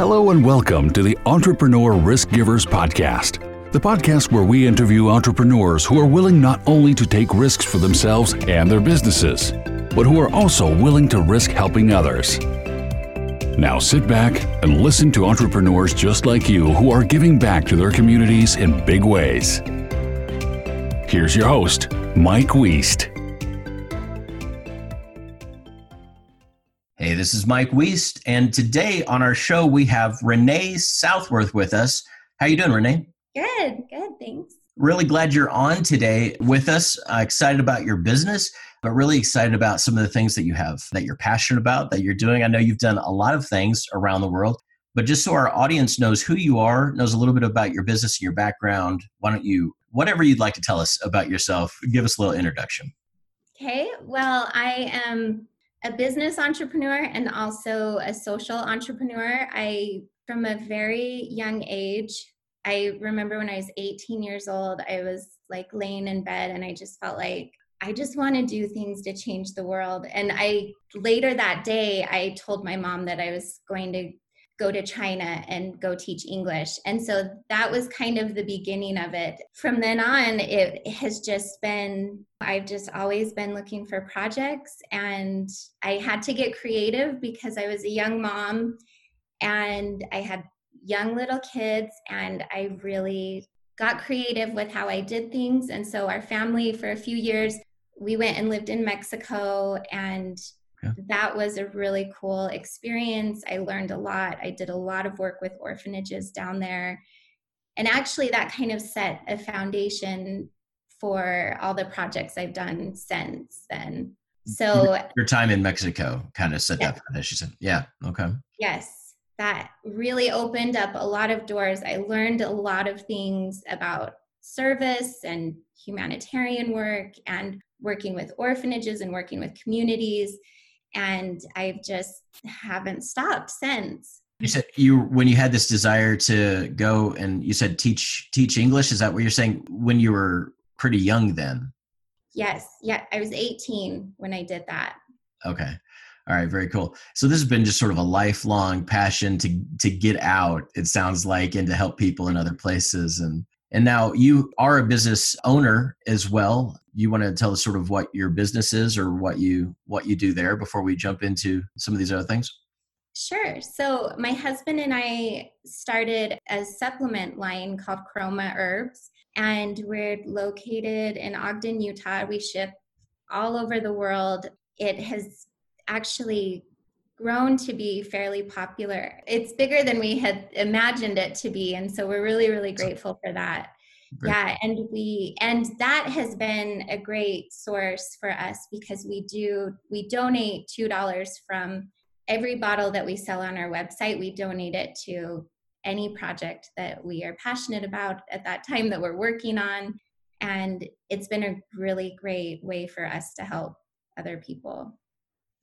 Hello and welcome to the Entrepreneur Risky Givers Podcast, the podcast where we interview entrepreneurs who are willing not only to take risks for themselves and their businesses, but who are also willing to risk helping others. Now sit back and listen to entrepreneurs just like you who are giving back to their communities in big ways. Here's your host, Mike Weist. This is Mike Weist, and today on our show we have Renee Southworth with us. How you doing, Renee? Good, good, thanks. Really glad you're on today with us. Uh, excited about your business, but really excited about some of the things that you have that you're passionate about that you're doing. I know you've done a lot of things around the world, but just so our audience knows who you are, knows a little bit about your business and your background, why don't you, whatever you'd like to tell us about yourself, give us a little introduction. Okay, well, I am a business entrepreneur and also a social entrepreneur. I, from a very young age, I remember when I was 18 years old, I was like laying in bed and I just felt like I just want to do things to change the world. And I later that day, I told my mom that I was going to go to China and go teach English. And so that was kind of the beginning of it. From then on, it has just been, I've just always been looking for projects. And I had to get creative because I was a young mom and I had young little kids. And I really got creative with how I did things. And so our family, for a few years, we went and lived in Mexico and yeah. that was a really cool experience. I learned a lot. I did a lot of work with orphanages down there. And actually, that kind of set a foundation for all the projects I've done since then. Mm, so, your time in Mexico kind of set yeah. that foundation. Yeah. Okay. Yes. That really opened up a lot of doors. I learned a lot of things about service and humanitarian work and working with orphanages and working with communities and I've just haven't stopped since. You said you when you had this desire to go and you said teach teach English. Is that what you're saying? When you were pretty young, then? Yes. Yeah, I was 18 when I did that. Okay. All right, very cool. So this has been just sort of a lifelong passion to to get out. It sounds like and to help people in other places and and now you are a business owner as well. You want to tell us sort of what your business is or what you what you do there before we jump into some of these other things? Sure. So my husband and I started a supplement line called Chroma Herbs and we're located in Ogden, Utah. We ship all over the world. It has actually grown to be fairly popular. It's bigger than we had imagined it to be. And so we're really, really grateful for that. Great. Yeah, and we and that has been a great source for us because we do we donate two dollars from every bottle that we sell on our website. We donate it to any project that we are passionate about at that time that we're working on, and it's been a really great way for us to help other people.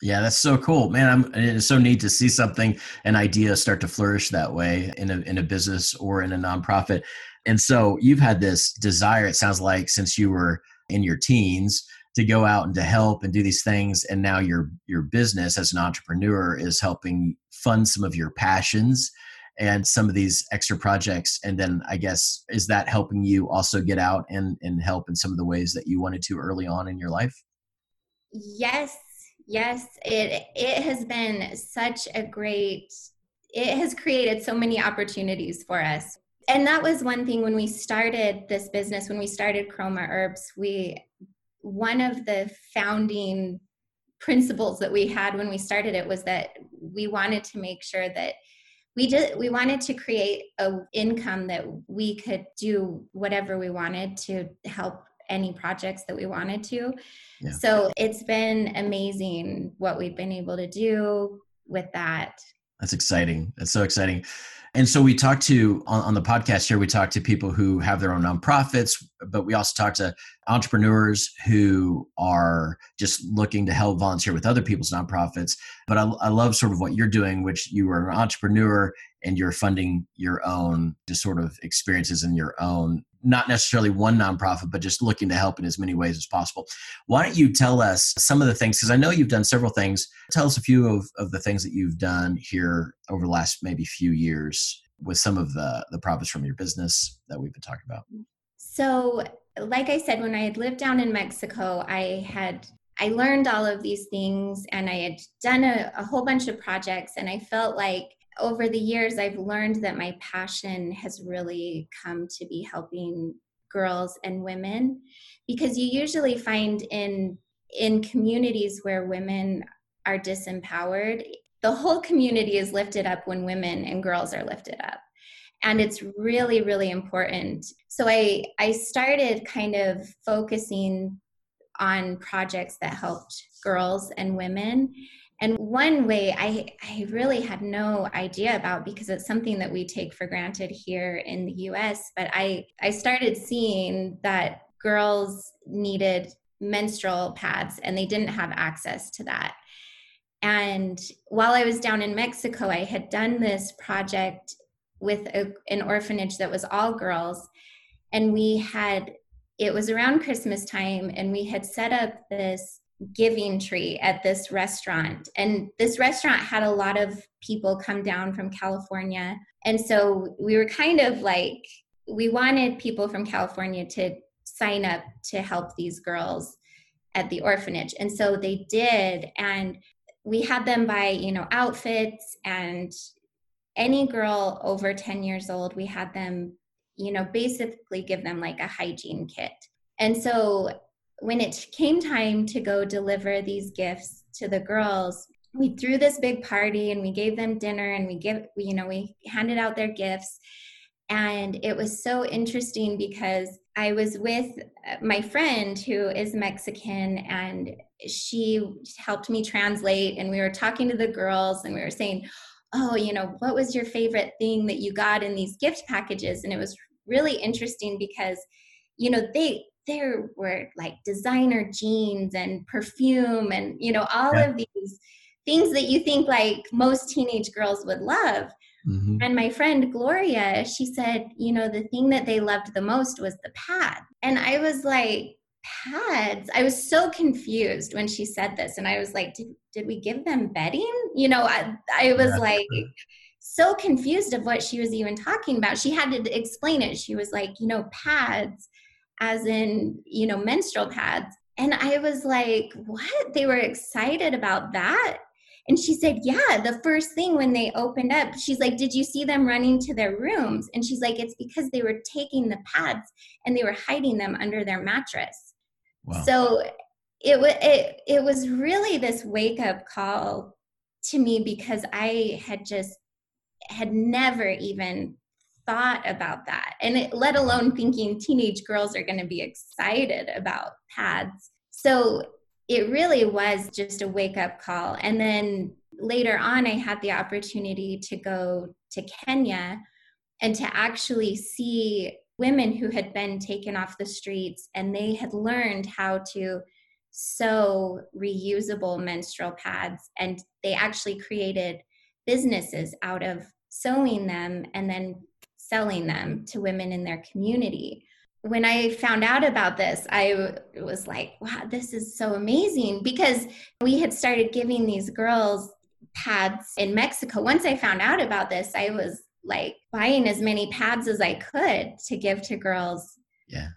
Yeah, that's so cool, man. I'm, it's so neat to see something, an idea start to flourish that way in a in a business or in a nonprofit. And so you've had this desire. It sounds like since you were in your teens to go out and to help and do these things, and now your your business as an entrepreneur is helping fund some of your passions and some of these extra projects. And then I guess is that helping you also get out and and help in some of the ways that you wanted to early on in your life? Yes, Yes, it it has been such a great it has created so many opportunities for us. And that was one thing when we started this business, when we started Chroma Herbs, we one of the founding principles that we had when we started it was that we wanted to make sure that we did we wanted to create a income that we could do whatever we wanted to help any projects that we wanted to. Yeah. So it's been amazing what we've been able to do with that. That's exciting. That's so exciting. And so we talk to on, on, the podcast here, we talk to people who have their own nonprofits, but we also talk to entrepreneurs who are just looking to help volunteer with other people's nonprofits. But I, I love sort of what you're doing, which you are an entrepreneur and you're funding your own just sort of experiences in your own not necessarily one nonprofit, but just looking to help in as many ways as possible. Why don't you tell us some of the things? Because I know you've done several things. Tell us a few of, of the things that you've done here over the last maybe few years with some of the, the profits from your business that we've been talking about. So, like I said, when I had lived down in Mexico, I had I learned all of these things and I had done a, a whole bunch of projects and I felt like over the years, I've learned that my passion has really come to be helping girls and women because you usually find in in communities where women are disempowered the whole community is lifted up when women and girls are lifted up. And it's really really important. So i i started kind of focusing on projects that helped girls and women and one way I, I really had no idea about because it's something that we take for granted here in the US, but I, I started seeing that girls needed menstrual pads and they didn't have access to that. And while I was down in Mexico, I had done this project with a, an orphanage that was all girls. And we had, it was around Christmas time, and we had set up this giving tree at this restaurant. And this restaurant had a lot of people come down from California. And so we were kind of like, we wanted people from California to sign up to help these girls at the orphanage. And so they did. And we had them buy, you know, outfits and any girl over 10 years old, we had them, you know, basically give them like a hygiene kit. And so when it came time to go deliver these gifts to the girls, we threw this big party and we gave them dinner and we give you know we handed out their gifts. And it was so interesting because I was with uh, my friend who is Mexican and she helped me translate and we were talking to the girls and we were saying oh you know what was your favorite thing that you got in these gift packages? And it was really interesting because you know they there were like designer jeans and perfume and you know all yeah. of these things that you think like most teenage girls would love. Mm-hmm. and my friend gloria she said you know the thing that they loved the most was the pad. And i was like pads? I was so confused when she said this. And i was like did, did we give them bedding? You know i, I was yeah. like so confused of what she was even talking about. She had to explain it. She was like you know pads as in, you know, menstrual pads. And I was like, what? They were excited about that. And she said, yeah, the first thing when they opened up, she's like, did you see them running to their rooms? And she's like, it's because they were taking the pads and they were hiding them under their mattress. Wow. So it was it, it was really this wake up call to me because I had just had never even thought about that. And it, let alone thinking teenage girls are going to be excited about pads. So it really was just a wake up call. And then later on i had the opportunity to go to kenya and to actually see women who had been taken off the streets and they had learned how to sew reusable menstrual pads. And they actually created businesses out of sewing them and then selling them to women in their community. When I found out about this, I was like, wow, this is so amazing because we had started giving these girls pads in Mexico. Once I found out about this, I was like buying as many pads as I could to give to girls. Yeah.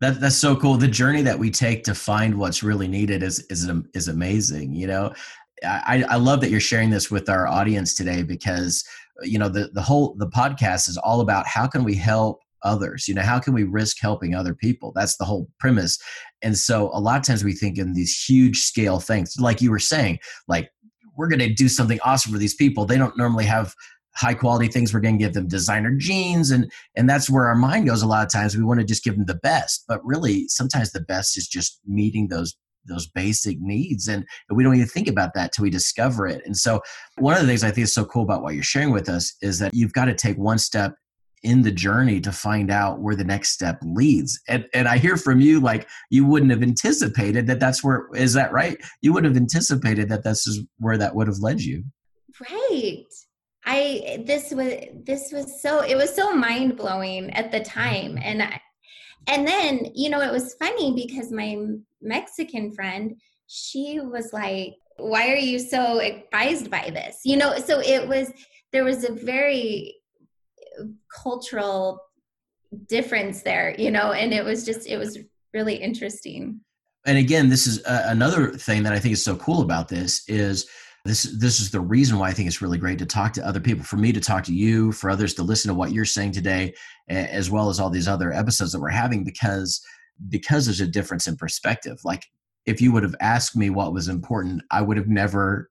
That, that's so cool. The journey that we take to find what's really needed is is is amazing. You know, I, I love that you're sharing this with our audience today because you know the the whole the podcast is all about how can we help others? You know how can we risk helping other people? That's the whole premise. And so a lot of times we think in these huge scale things. Like you were saying like we're going to do something awesome for these people. They don't normally have high quality things. We're going to give them designer jeans and and that's where our mind goes a lot of times. We want to just give them the best. But really sometimes the best is just meeting those those basic needs and we don't even think about that till we discover it. And so one of the things i think is so cool about what you're sharing with us is that you've got to take one step in the journey to find out where the next step leads. And and i hear from you like you wouldn't have anticipated that that's where is that right? You would have anticipated that this is where that would have led you. Right. I this was this was so it was so mind blowing at the mm-hmm. time and I, and then you know it was funny because my mexican friend she was like why are you so surprised by this you know so it was there was a very cultural difference there you know and it was just it was really interesting and again this is uh, another thing that i think is so cool about this is this this is the reason why I think it's really great to talk to other people. For me to talk to you, for others to listen to what you're saying today, as well as all these other episodes that we're having, because because there's a difference in perspective. Like if you would have asked me what was important, I would have never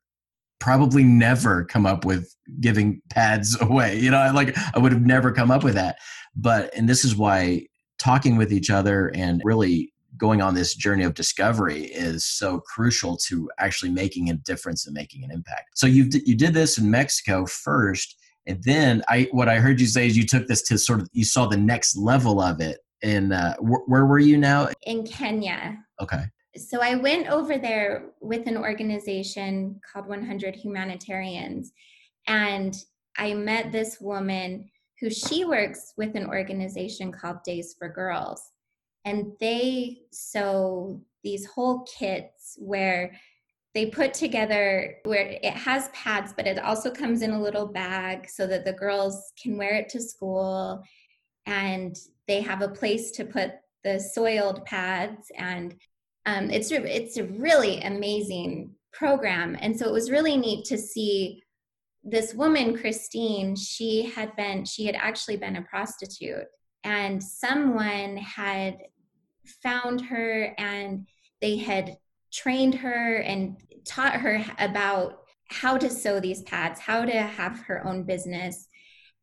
probably never come up with giving pads away. You know, like I would have never come up with that. But and this is why talking with each other and really going on this journey of discovery is so crucial to actually making a difference and making an impact. So you you did this in Mexico first, and then I what I heard you say is you took this to sort of you saw the next level of it. And uh, wh- where were you now? In Kenya. Okay. So I went over there with an organization called 100 Humanitarians, and I met this woman who she works with an organization called Days for Girls and they sew these whole kits where they put together where it has pads but it also comes in a little bag so that the girls can wear it to school and they have a place to put the soiled pads and um, it's it's a really amazing program and so it was really neat to see this woman christine she had been she had actually been a prostitute and someone had found her and they had trained her and taught her about how to sew these pads, how to have her own business.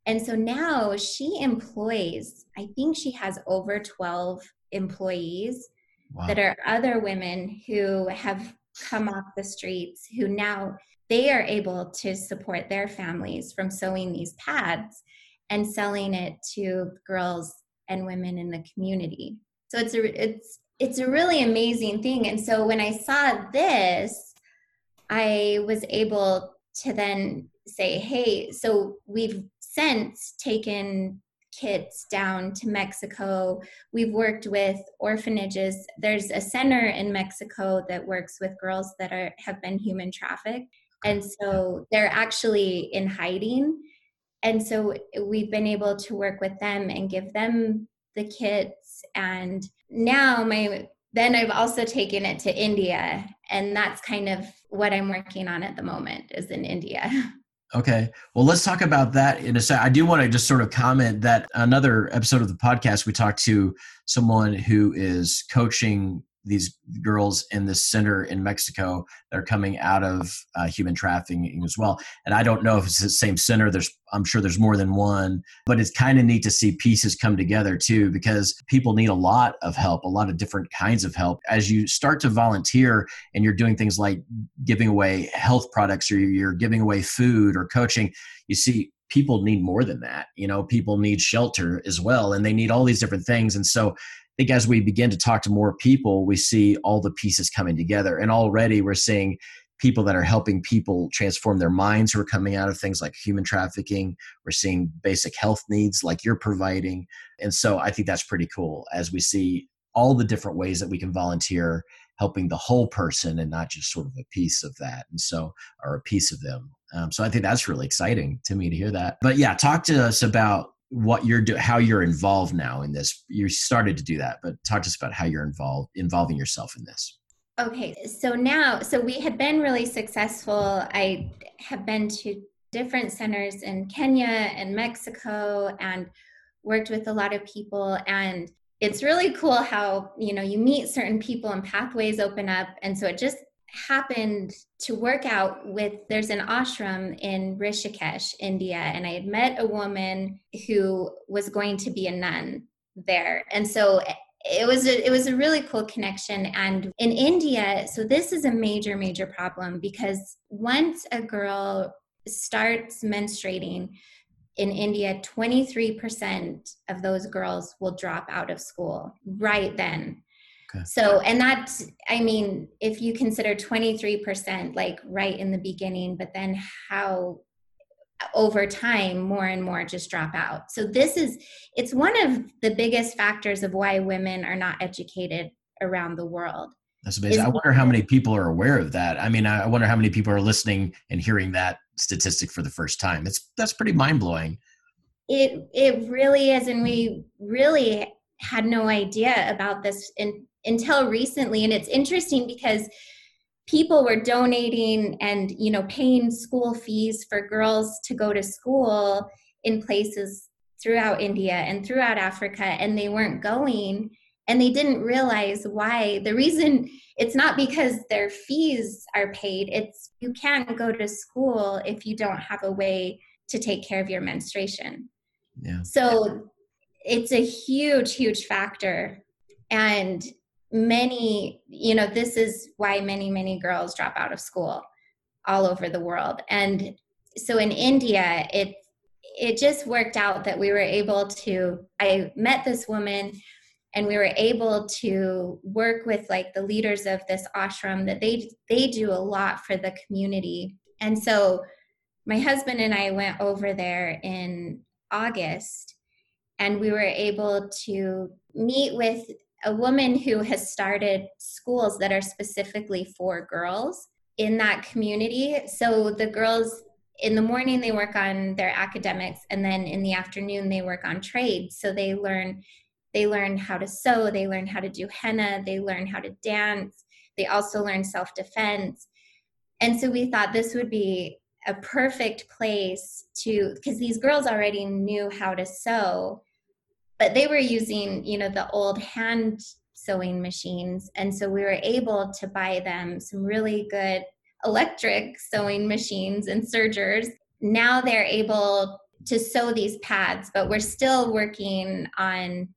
And so now she employs, I think she has over 12 employees wow. that are other women who have come off the streets who now they are able to support their families from sewing these pads and selling it to girls and women in the community so it's a it's it's a really amazing thing and so when i saw this i was able to then say hey so we've since taken kits down to mexico. We've worked with orphanages. There's a center in mexico that works with girls that are have been human trafficked. And so they're actually in hiding. And so we've been able to work with them and give them the kits. And now my then I've also taken it to India. And that's kind of what I'm working on at the moment is in India. Okay. Well, let's talk about that in a sec. I do want to just sort of comment that another episode of the podcast, we talked to someone who is coaching these girls in this center in Mexico that are coming out of uh, human trafficking as well. And I don't know if it's the same center. There's, I'm sure there's more than one, but it's kind of neat to see pieces come together too, because people need a lot of help, a lot of different kinds of help. As you start to volunteer and you're doing things like giving away health products or you're giving away food or coaching, you see people need more than that. You know, people need shelter as well, and they need all these different things. And so think as we begin to talk to more people, we see all the pieces coming together. And already we're seeing people that are helping people transform their minds who are coming out of things like human trafficking. We're seeing basic health needs like you're providing. And so I think that's pretty cool as we see all the different ways that we can volunteer helping the whole person and not just sort of a piece of that. And so, or a piece of them. Um, so I think that's really exciting to me to hear that. But yeah, talk to us about what you're doing, how you're involved now in this. You started to do that, but talk to us about how you're involved, involving yourself in this. Okay, so now, so we had been really successful. I have been to different centers in Kenya and Mexico and worked with a lot of people. And it's really cool how, you know, you meet certain people and pathways open up. And so it just happened to work out with there's an ashram in Rishikesh, India, and I had met a woman who was going to be a nun there. And so it was a, it was a really cool connection and in India so this is a major major problem because once a girl starts menstruating in India 23% of those girls will drop out of school right then Okay. So, and that, I mean, if you consider 23% like right in the beginning, but then how over time more and more just drop out. So this is it's one of the biggest factors of why women are not educated around the world. That's amazing. I wonder how many people are aware of that. I mean i wonder how many people are listening and hearing that statistic for the first time. It's that's pretty mind-blowing. It it really is and we really had no idea about this in, until recently. And it's interesting because people were donating and you know paying school fees for girls to go to school in places throughout India and throughout Africa and they weren't going. And they didn't realize why. The reason it's not because their fees are paid. It's you can't go to school if you don't have a way to take care of your menstruation. Yeah. So it's a huge huge factor. And many you know this is why many many girls drop out of school all over the world. And so in india it it just worked out that we were able to i met this woman and we were able to work with like the leaders of this ashram that they they do a lot for the community. And so my husband and i went over there in august and we were able to meet with a woman who has started schools that are specifically for girls in that community. So the girls in the morning they work on their academics and then in the afternoon they work on trades. So they learn they learn how to sew, they learn how to do henna, they learn how to dance. They also learn self-defense. And so we thought this would be a perfect place to because these girls already knew how to sew but they were using you know the old hand sewing machines. And so we were able to buy them some really good electric sewing machines and sergers. Now they're able to sew these pads but we're still working on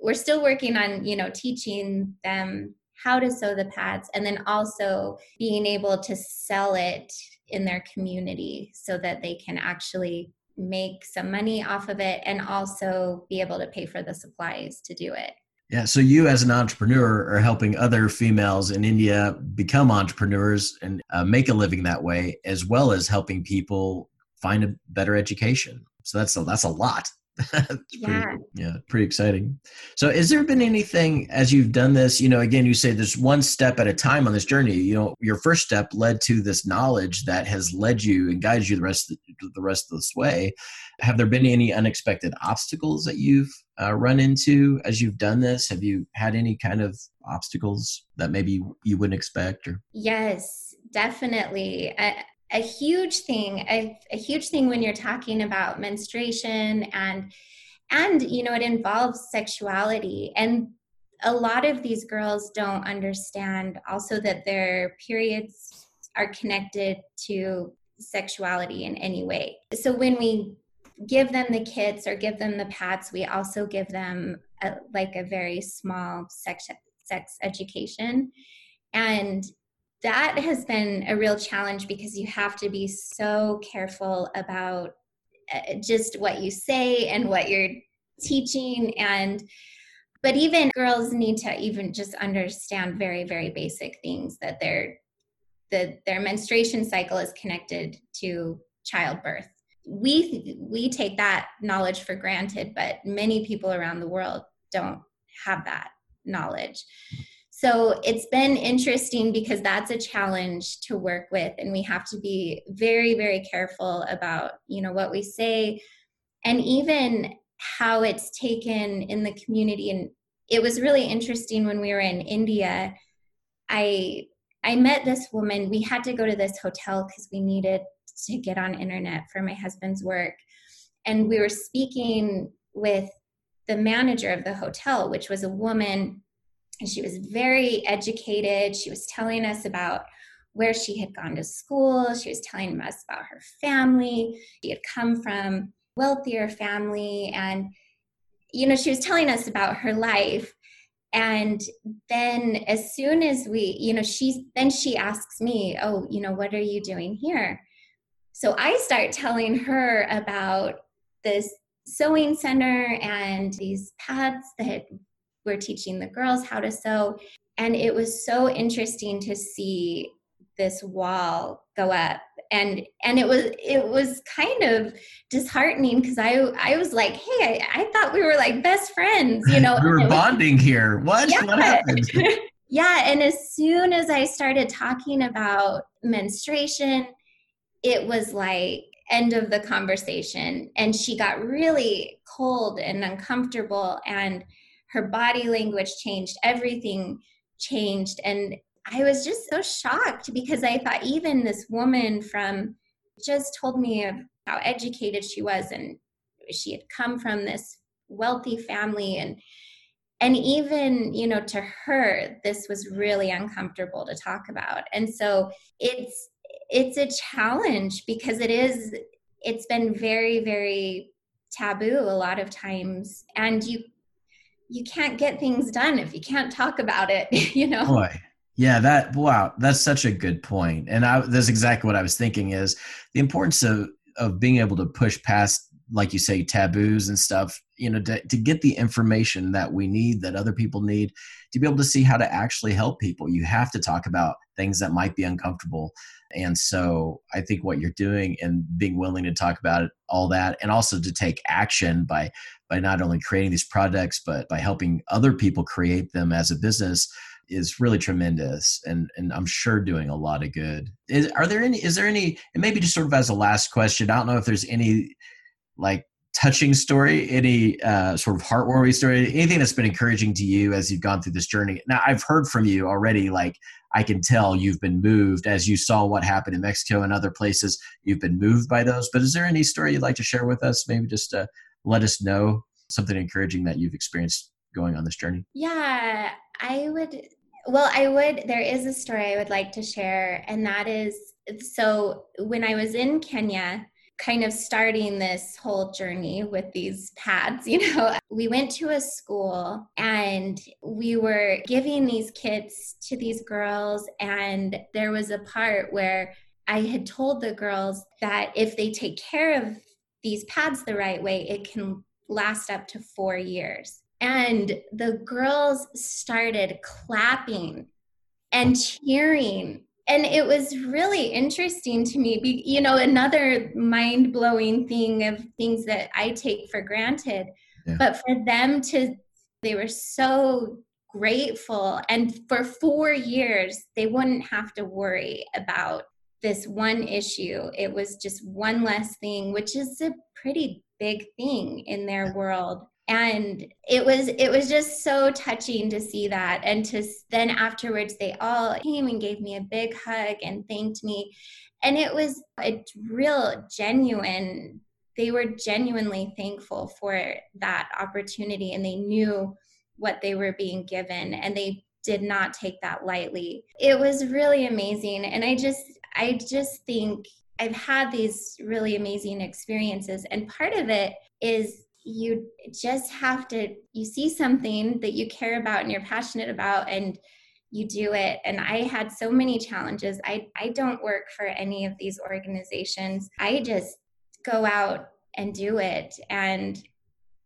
we're still working on you know teaching them how to sew the pads and then also being able to sell it in their community so that they can actually make some money off of it and also be able to pay for the supplies to do it. Yeah, so you as an entrepreneur are helping other females in India become entrepreneurs and uh, make a living that way, as well as helping people find a better education. So that's a, that's a lot. yeah. Pretty, yeah, pretty exciting. So, has there been anything as you've done this? You know, again, you say there's one step at a time on this journey. You know, your first step led to this knowledge that has led you and guided you the rest of the, the rest of this way. Have there been any unexpected obstacles that you've uh, run into as you've done this? Have you had any kind of obstacles that maybe you wouldn't expect? Or yes, definitely. I, a huge thing a, a huge thing when you're talking about menstruation and and you know it involves sexuality. And a lot of these girls don't understand also that their periods are connected to sexuality in any way. So when we give them the kits or give them the pads we also give them a, like a very small sex sex education. And that has been a real challenge because you have to be so careful about uh, just what you say and what you're teaching and but even girls need to even just understand very very basic things that their that their menstruation cycle is connected to childbirth. We we take that knowledge for granted but many people around the world don't have that knowledge so it's been interesting because that's a challenge to work with and we have to be very very careful about you know what we say and even how it's taken in the community. And it was really interesting when we were in India. I I met this woman. We had to go to this hotel cuz we needed to get on internet for my husband's work. And we were speaking with the manager of the hotel which was a woman and she was very educated. She was telling us about where she had gone to school. She was telling us about her family. She had come from wealthier family and you know she was telling us about her life and then as soon as we you know she then she asks me oh you know what are you doing here so i start telling her about this sewing center and these pads that we're teaching the girls how to sew. And it was so interesting to see this wall go up. And and it was it was kind of disheartening because i i was like hey I, I, thought we were like best friends you know? We were bonding here. What? Yeah. what happened? Yeah. And as soon as i started talking about menstruation it was like end of the conversation. And she got really cold and uncomfortable. And her body language changed everything changed. And i was just so shocked because i thought even this woman from just told me of how educated she was and she had come from this wealthy family. And and even you know to her this was really uncomfortable to talk about. And so it's it's a challenge because it is it's been very very taboo a lot of times. And you you can't get things done if you can't talk about it you know? Boy. Yeah that wow that's such a good point. And i that's exactly what i was thinking is the importance of of being able to push past like you say taboos and stuff you know to, to get the information that we need that other people need to be able to see how to actually help people. You have to talk about things that might be uncomfortable. And so i think what you're doing and being willing to talk about it all that and also to take action by by not only creating these products but by helping other people create them as a business is really tremendous and and I'm sure doing a lot of good. Is are there any is there any and maybe just sort of as a last question, I don't know if there's any like touching story, any uh, sort of heartwarming story, anything that's been encouraging to you as you've gone through this journey? Now, I've heard from you already, like, I can tell you've been moved as you saw what happened in Mexico and other places. You've been moved by those. But is there any story you'd like to share with us? Maybe just to let us know something encouraging that you've experienced going on this journey? Yeah, I would. Well, I would. There is a story I would like to share, and that is so when I was in Kenya, kind of starting this whole journey with these pads, you know, we went to a school and we were giving these kits to these girls. And there was a part where I had told the girls that if they take care of these pads the right way, it can last up to four years. And the girls started clapping and cheering and it was really interesting to me you know another mind-blowing thing of things that i take for granted yeah. but for them to they were so grateful and for four years they wouldn't have to worry about this one issue it was just one less thing which is a pretty big thing in their world. And it was it was just so touching to see that. And to then afterwards they all came and gave me a big hug and thanked me. And it was a real genuine they were genuinely thankful for that opportunity and they knew what they were being given and they did not take that lightly. It was really amazing. And i just i just think i've had these really amazing experiences and part of it is you just have to you see something that you care about and you're passionate about and you do it. And i had so many challenges. I i don't work for any of these organizations. I just go out and do it. And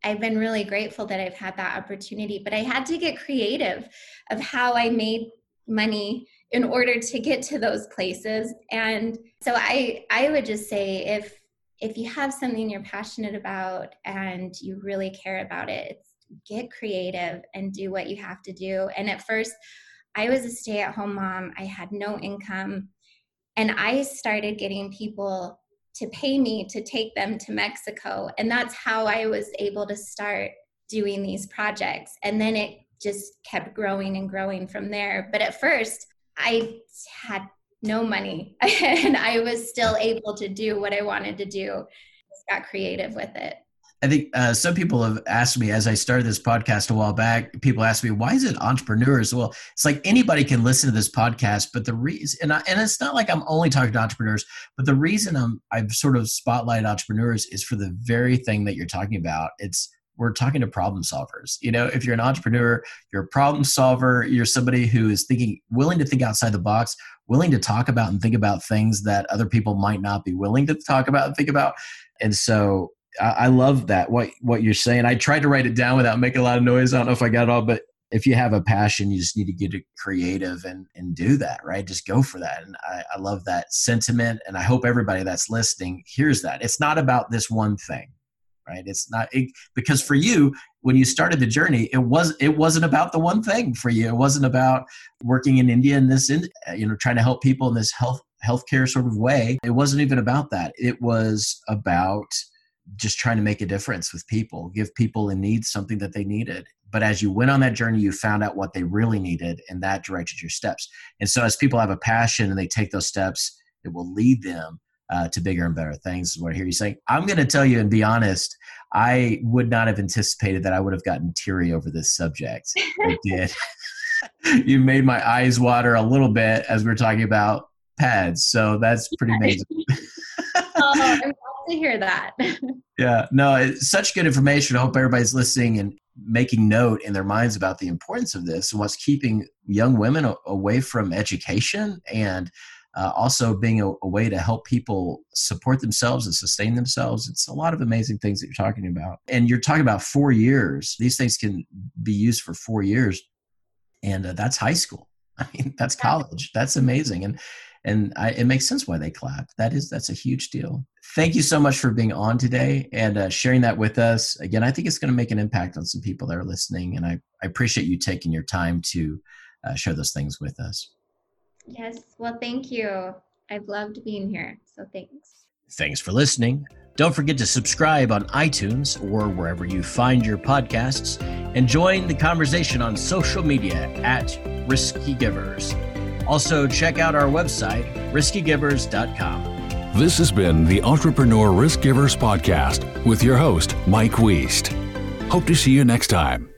i've been really grateful that i've had that opportunity but i had to get creative of how i made money in order to get to those places and so i i would just say if if you have something you're passionate about and you really care about it, get creative and do what you have to do. And at first, I was a stay at home mom, I had no income, and I started getting people to pay me to take them to Mexico. And that's how I was able to start doing these projects. And then it just kept growing and growing from there. But at first, I had no money and i was still able to do what i wanted to do. Just got creative with it. I think uh, some people have asked me as i started this podcast a while back people ask me why is it entrepreneurs? Well it's like anybody can listen to this podcast but the reason and, I, and it's not like i'm only talking to entrepreneurs but the reason i'm i've sort of spotlight entrepreneurs is for the very thing that you're talking about. It's we're talking to problem solvers. You know, if you're an entrepreneur, you're a problem solver, you're somebody who is thinking, willing to think outside the box, willing to talk about and think about things that other people might not be willing to talk about and think about. And so I, love that what what you're saying. I tried to write it down without making a lot of noise. I don't know if I got it all, but if you have a passion, you just need to get creative and, and do that, right? Just go for that. And I, I love that sentiment. And I hope everybody that's listening hears that. It's not about this one thing, right? It's not it, because for you, when you started the journey, it was it wasn't about the one thing for you. It wasn't about working in India in this, you know, trying to help people in this health healthcare sort of way. It wasn't even about that. It was about just trying to make a difference with people, give people in need something that they needed. But as you went on that journey, you found out what they really needed, and that directed your steps. And so, as people have a passion and they take those steps, it will lead them uh, to bigger and better things. I hear you saying. I'm going to tell you and be honest. I would not have anticipated that I would have gotten teary over this subject. I did. you made my eyes water a little bit as we are talking about pads. So that's pretty amazing. oh, I'm glad to hear that. yeah, no, it's such good information. I hope everybody's listening and making note in their minds about the importance of this and what's keeping young women away from education and uh, also being a, a, way to help people support themselves and sustain themselves. It's a lot of amazing things that you're talking about. And you're talking about four years. These things can be used for four years. And uh, that's high school. I mean, that's college. That's amazing. And and I, it makes sense why they clap. That is that's a huge deal. Thank you so much for being on today and uh, sharing that with us. Again, I think it's going to make an impact on some people that are listening, and I, I appreciate you taking your time to uh, share those things with us. Yes, well, thank you. I've loved being here, so thanks. Thanks for listening. Don't forget to subscribe on iTunes or wherever you find your podcasts, and join the conversation on social media at Risky Givers. Also, check out our website, riskygivers.com. This has been the Entrepreneur Risky Givers Podcast with your host, Mike Wiest. Hope to see you next time.